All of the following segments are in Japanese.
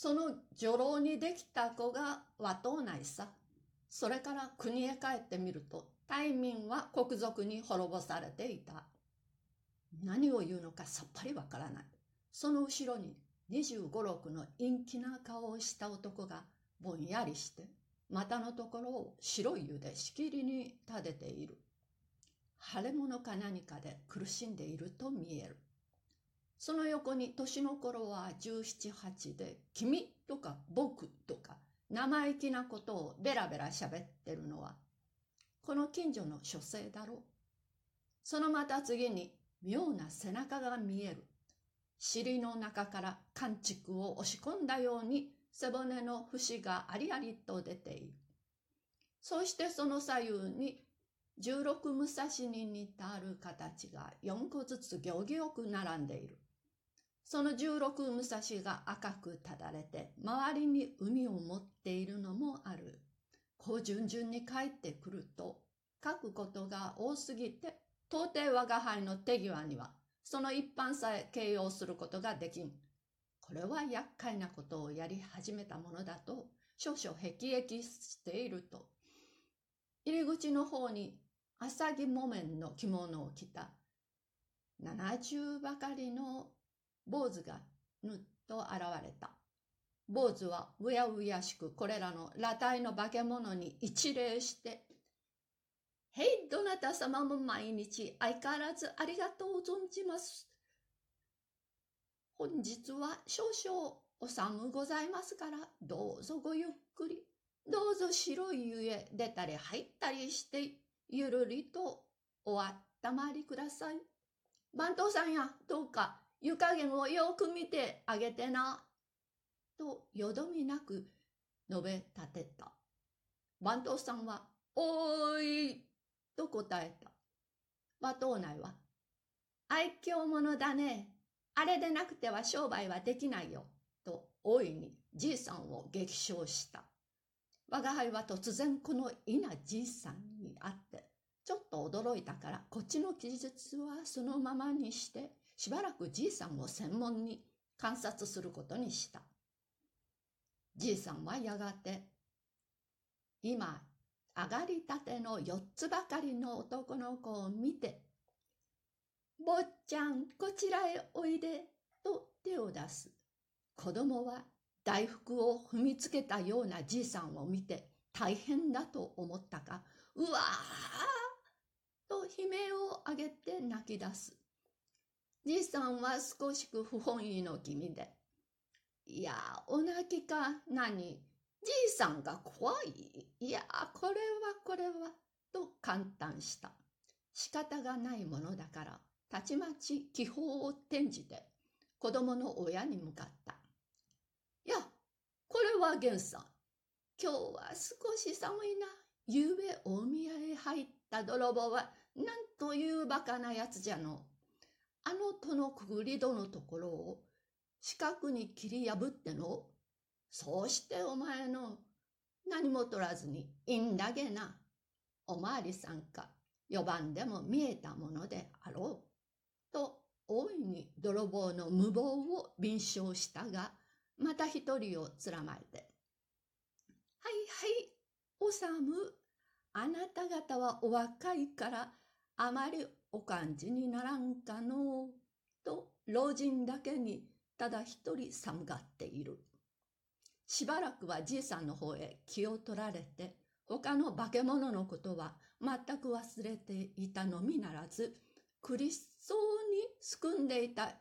その女郎にできた子が和党内さ。それから国へ帰ってみると、大民は国賊に滅ぼされていた。何を言うのかさっぱりわからない。その後ろに25、6の陰気な顔をした男がぼんやりして、股のところを白い湯でしきりに立てている。腫れ物か何かで苦しんでいると見える。その横に年の頃は17、8で、君とか僕とか生意気なことをベラベラ喋ってるのは、この近所の書生だろう。そのまた次に妙な背中が見える。尻の中から寒竹を押し込んだように背骨の節がありありと出ている。そしてその左右に十六武蔵に似たある形が四個ずつ行儀よく並んでいる。その十六武蔵が赤くただれて周りに海を持っているのもある。こう順々に帰ってくると書くことが多すぎて到底我が輩の手際にはその一般さえ形容することができん。これは厄介なことをやり始めたものだと、少々辟易していると、入り口の方に浅木木綿の着物を着た70ばかりの坊主がぬっと現れた。坊主はうやうやしくこれらの裸体の化け物に一礼して、へい、どなた様も毎日相変わらずありがとう存じます。本日は少々お寒ございますから、どうぞごゆっくり。どうぞ白い湯へ出たり入ったりして、ゆるりとおあったまりください。番頭さんや、どうか湯加減をよく見てあげてな。とよどみなく述べ立てた。番頭さんは、おーいと答えた。和島内は、愛嬌者だね。あれでなくては商売はできないよ。と大いにじいさんを激賞した。我が輩は突然この稲じいさんに会って、ちょっと驚いたからこっちの記述はそのままにしてしばらくじいさんを専門に観察することにした。じいさんはやがて、今、上がりたての四つばかりの男の子を見て、坊ちゃん、こちらへおいで、と手を出す。子供は大福を踏みつけたようなじいさんを見て大変だと思ったか、うわーと悲鳴を上げて泣き出す。じいさんは少しく不本意の気味で、いや、お泣きか？何？じいさんが怖い？いや、これはこれは、と感嘆した。仕方がないものだから、たちまち気泡を転じて子供の親に向かった。いや、これは源さん。今日は少し寒いな。ゆうべ大宮へ入った泥棒はなんというバカなやつじゃの。あの戸のくぐり戸のところを四角に切り破っての。そうしてお前の何も取らずにいいんだげな。おまわりさんか四番でも見えたものであろう。と大いに泥棒の無謀を弁償したが、また一人をつらまえて、はいはい、おさむ、あなた方はお若いからあまりお感じにならんかのと老人だけにただ一人寒がっている。しばらくはじいさんの方へ気を取られて、他の化け物のことは全く忘れていたのみならず、苦しそうにすくんでいた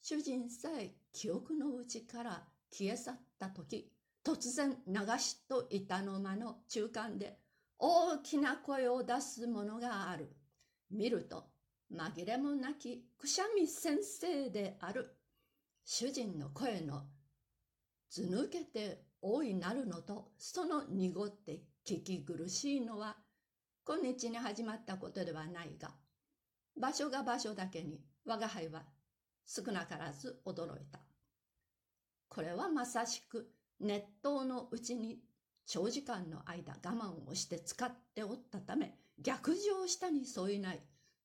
主人さえ記憶のうちから消え去った時、突然流しと板の間の中間で大きな声を出すものがある。見ると紛れもなきくしゃみ先生である。主人の声のず抜けて大いなるのとその濁って聞き苦しいのは今日に始まったことではないが場所が場所だけに我が輩は少なからず驚いた。これはまさしく熱湯のうちに長時間の間我慢をして使っておったため逆上したに添いない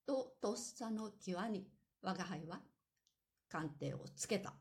ととっさの際に我が輩は鑑定をつけた。